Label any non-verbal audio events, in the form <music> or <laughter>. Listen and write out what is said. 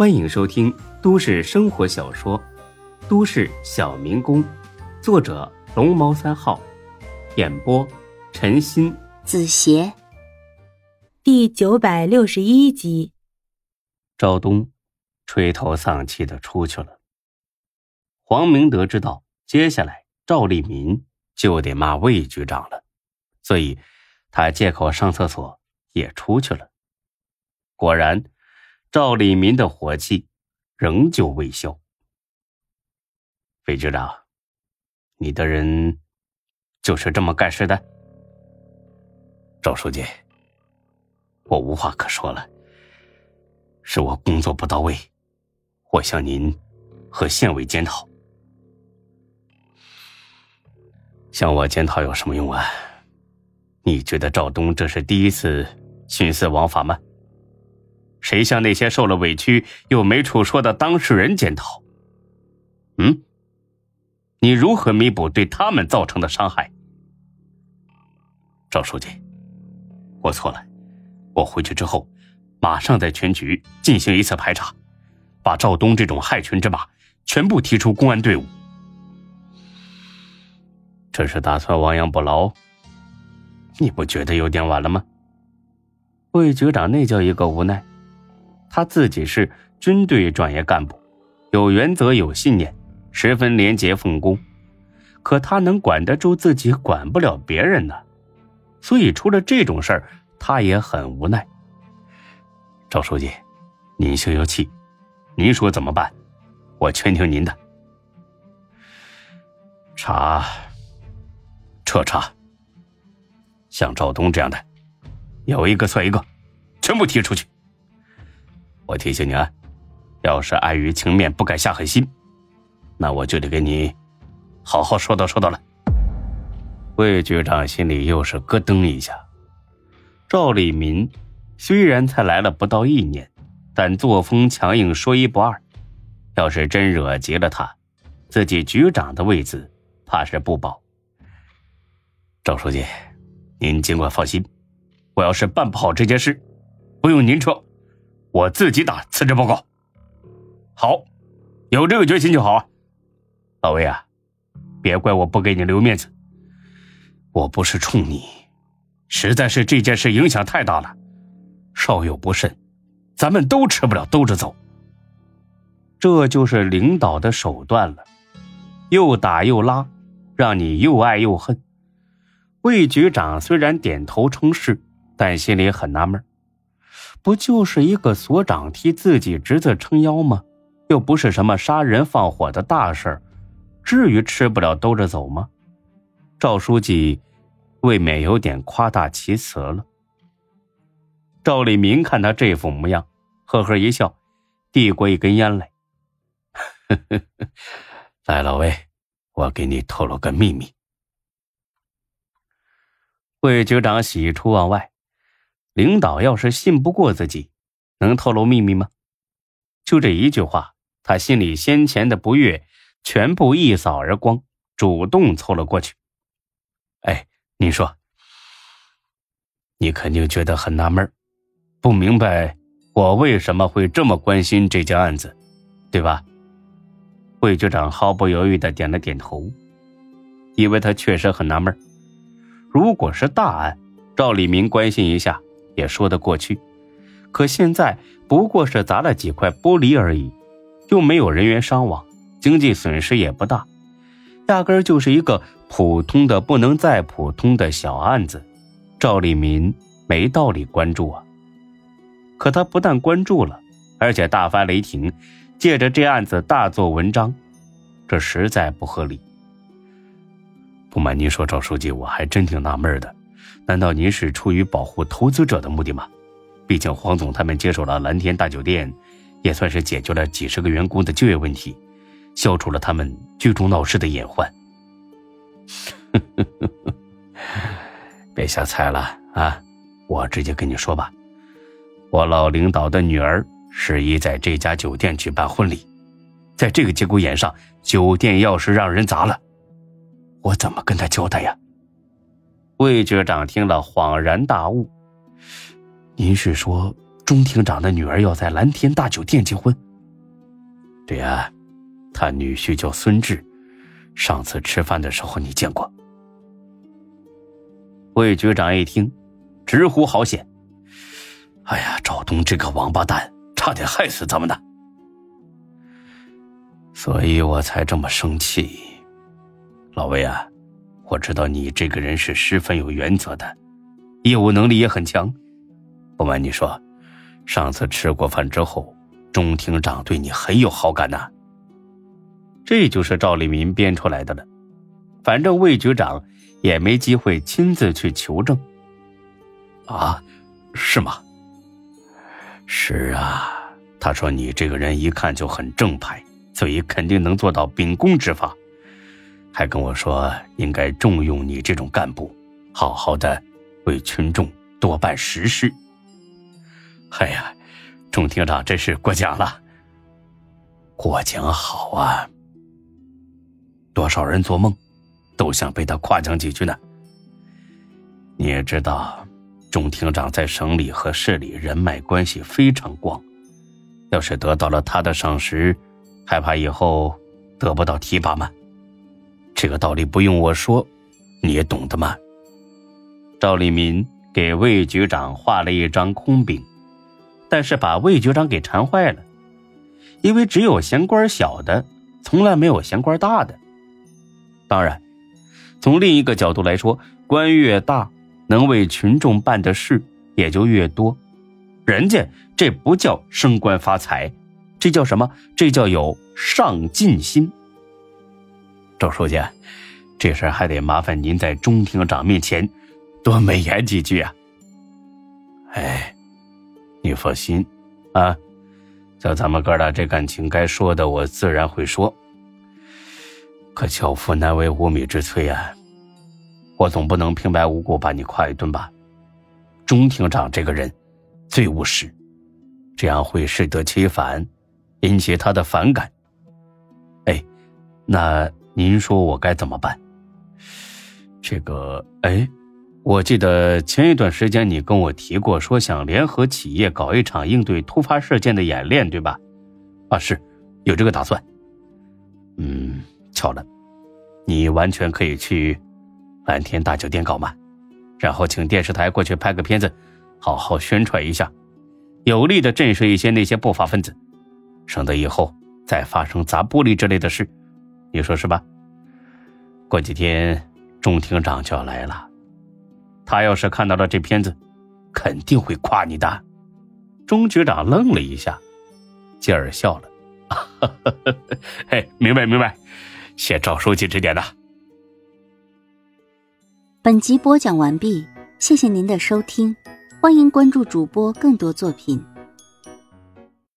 欢迎收听都市生活小说《都市小民工》，作者龙猫三号，演播陈鑫、子邪，第九百六十一集。赵东垂头丧气的出去了。黄明德知道接下来赵立民就得骂魏局长了，所以他借口上厕所也出去了。果然。赵立民的火气仍旧未消。魏局长，你的人就是这么干事的？赵书记，我无话可说了。是我工作不到位，我向您和县委检讨。向我检讨有什么用啊？你觉得赵东这是第一次徇私枉法吗？谁向那些受了委屈又没处说的当事人检讨？嗯，你如何弥补对他们造成的伤害？赵书记，我错了，我回去之后，马上在全局进行一次排查，把赵东这种害群之马全部踢出公安队伍。这是打算亡羊补牢？你不觉得有点晚了吗？魏局长那叫一个无奈。他自己是军队专业干部，有原则有信念，十分廉洁奉公。可他能管得住自己，管不了别人呢。所以出了这种事儿，他也很无奈。赵书记，您消消气，您说怎么办？我全听您的。查，彻查。像赵东这样的，有一个算一个，全部踢出去。我提醒你啊，要是碍于情面不敢下狠心，那我就得给你好好说道说道了。魏局长心里又是咯噔一下。赵立民虽然才来了不到一年，但作风强硬，说一不二。要是真惹急了他，自己局长的位子怕是不保。赵书记，您尽管放心，我要是办不好这件事，不用您说。我自己打辞职报告。好，有这个决心就好啊，老魏啊，别怪我不给你留面子。我不是冲你，实在是这件事影响太大了，稍有不慎，咱们都吃不了兜着走。这就是领导的手段了，又打又拉，让你又爱又恨。魏局长虽然点头称是，但心里很纳闷。不就是一个所长替自己侄子撑腰吗？又不是什么杀人放火的大事至于吃不了兜着走吗？赵书记未免有点夸大其词了。赵立民看他这副模样，呵呵一笑，递过一根烟来。<laughs> 来，老魏，我给你透露个秘密。魏局长喜出望外。领导要是信不过自己，能透露秘密吗？就这一句话，他心里先前的不悦全部一扫而光，主动凑了过去。哎，你说，你肯定觉得很纳闷不明白我为什么会这么关心这件案子，对吧？魏局长毫不犹豫的点了点头，因为他确实很纳闷如果是大案，赵立民关心一下。也说得过去，可现在不过是砸了几块玻璃而已，又没有人员伤亡，经济损失也不大，压根就是一个普通的不能再普通的小案子。赵立民没道理关注啊！可他不但关注了，而且大发雷霆，借着这案子大做文章，这实在不合理。不瞒您说，赵书记，我还真挺纳闷的。难道您是出于保护投资者的目的吗？毕竟黄总他们接手了蓝天大酒店，也算是解决了几十个员工的就业问题，消除了他们聚众闹事的隐患。<laughs> 别瞎猜了啊！我直接跟你说吧，我老领导的女儿十一在这家酒店举办婚礼，在这个节骨眼上，酒店要是让人砸了，我怎么跟他交代呀？魏局长听了，恍然大悟：“您是说钟厅长的女儿要在蓝天大酒店结婚？对呀，他女婿叫孙志，上次吃饭的时候你见过。魏局长一听，直呼好险！哎呀，赵东这个王八蛋，差点害死咱们呢！所以我才这么生气。老魏啊，我知道你这个人是十分有原则的，业务能力也很强。不瞒你说，上次吃过饭之后，钟厅长对你很有好感呐。这就是赵立民编出来的了。反正魏局长也没机会亲自去求证。啊，是吗？是啊，他说你这个人一看就很正派，所以肯定能做到秉公执法。还跟我说应该重用你这种干部，好好的为群众多办实事。哎呀，钟厅长真是过奖了。过奖好啊，多少人做梦都想被他夸奖几句呢。你也知道，钟厅长在省里和市里人脉关系非常广，要是得到了他的赏识，害怕以后得不到提拔吗？这个道理不用我说，你也懂得吗？赵立民给魏局长画了一张空饼。但是把魏局长给馋坏了，因为只有闲官小的，从来没有闲官大的。当然，从另一个角度来说，官越大，能为群众办的事也就越多。人家这不叫升官发财，这叫什么？这叫有上进心。周书记，这事还得麻烦您在钟厅长面前多美言几句啊。哎。你放心，啊，就咱们哥俩这感情，该说的我自然会说。可巧妇难为无米之炊啊，我总不能平白无故把你夸一顿吧？钟厅长这个人最务实，这样会适得其反，引起他的反感。哎，那您说我该怎么办？这个，哎。我记得前一段时间你跟我提过，说想联合企业搞一场应对突发事件的演练，对吧？啊，是，有这个打算。嗯，巧了，你完全可以去蓝天大酒店搞嘛，然后请电视台过去拍个片子，好好宣传一下，有力的震慑一些那些不法分子，省得以后再发生砸玻璃之类的事，你说是吧？过几天钟厅长就要来了。他要是看到了这片子，肯定会夸你的。钟局长愣了一下，继而笑了：“ <laughs> 嘿，明白明白，谢赵书记指点的。”本集播讲完毕，谢谢您的收听，欢迎关注主播更多作品。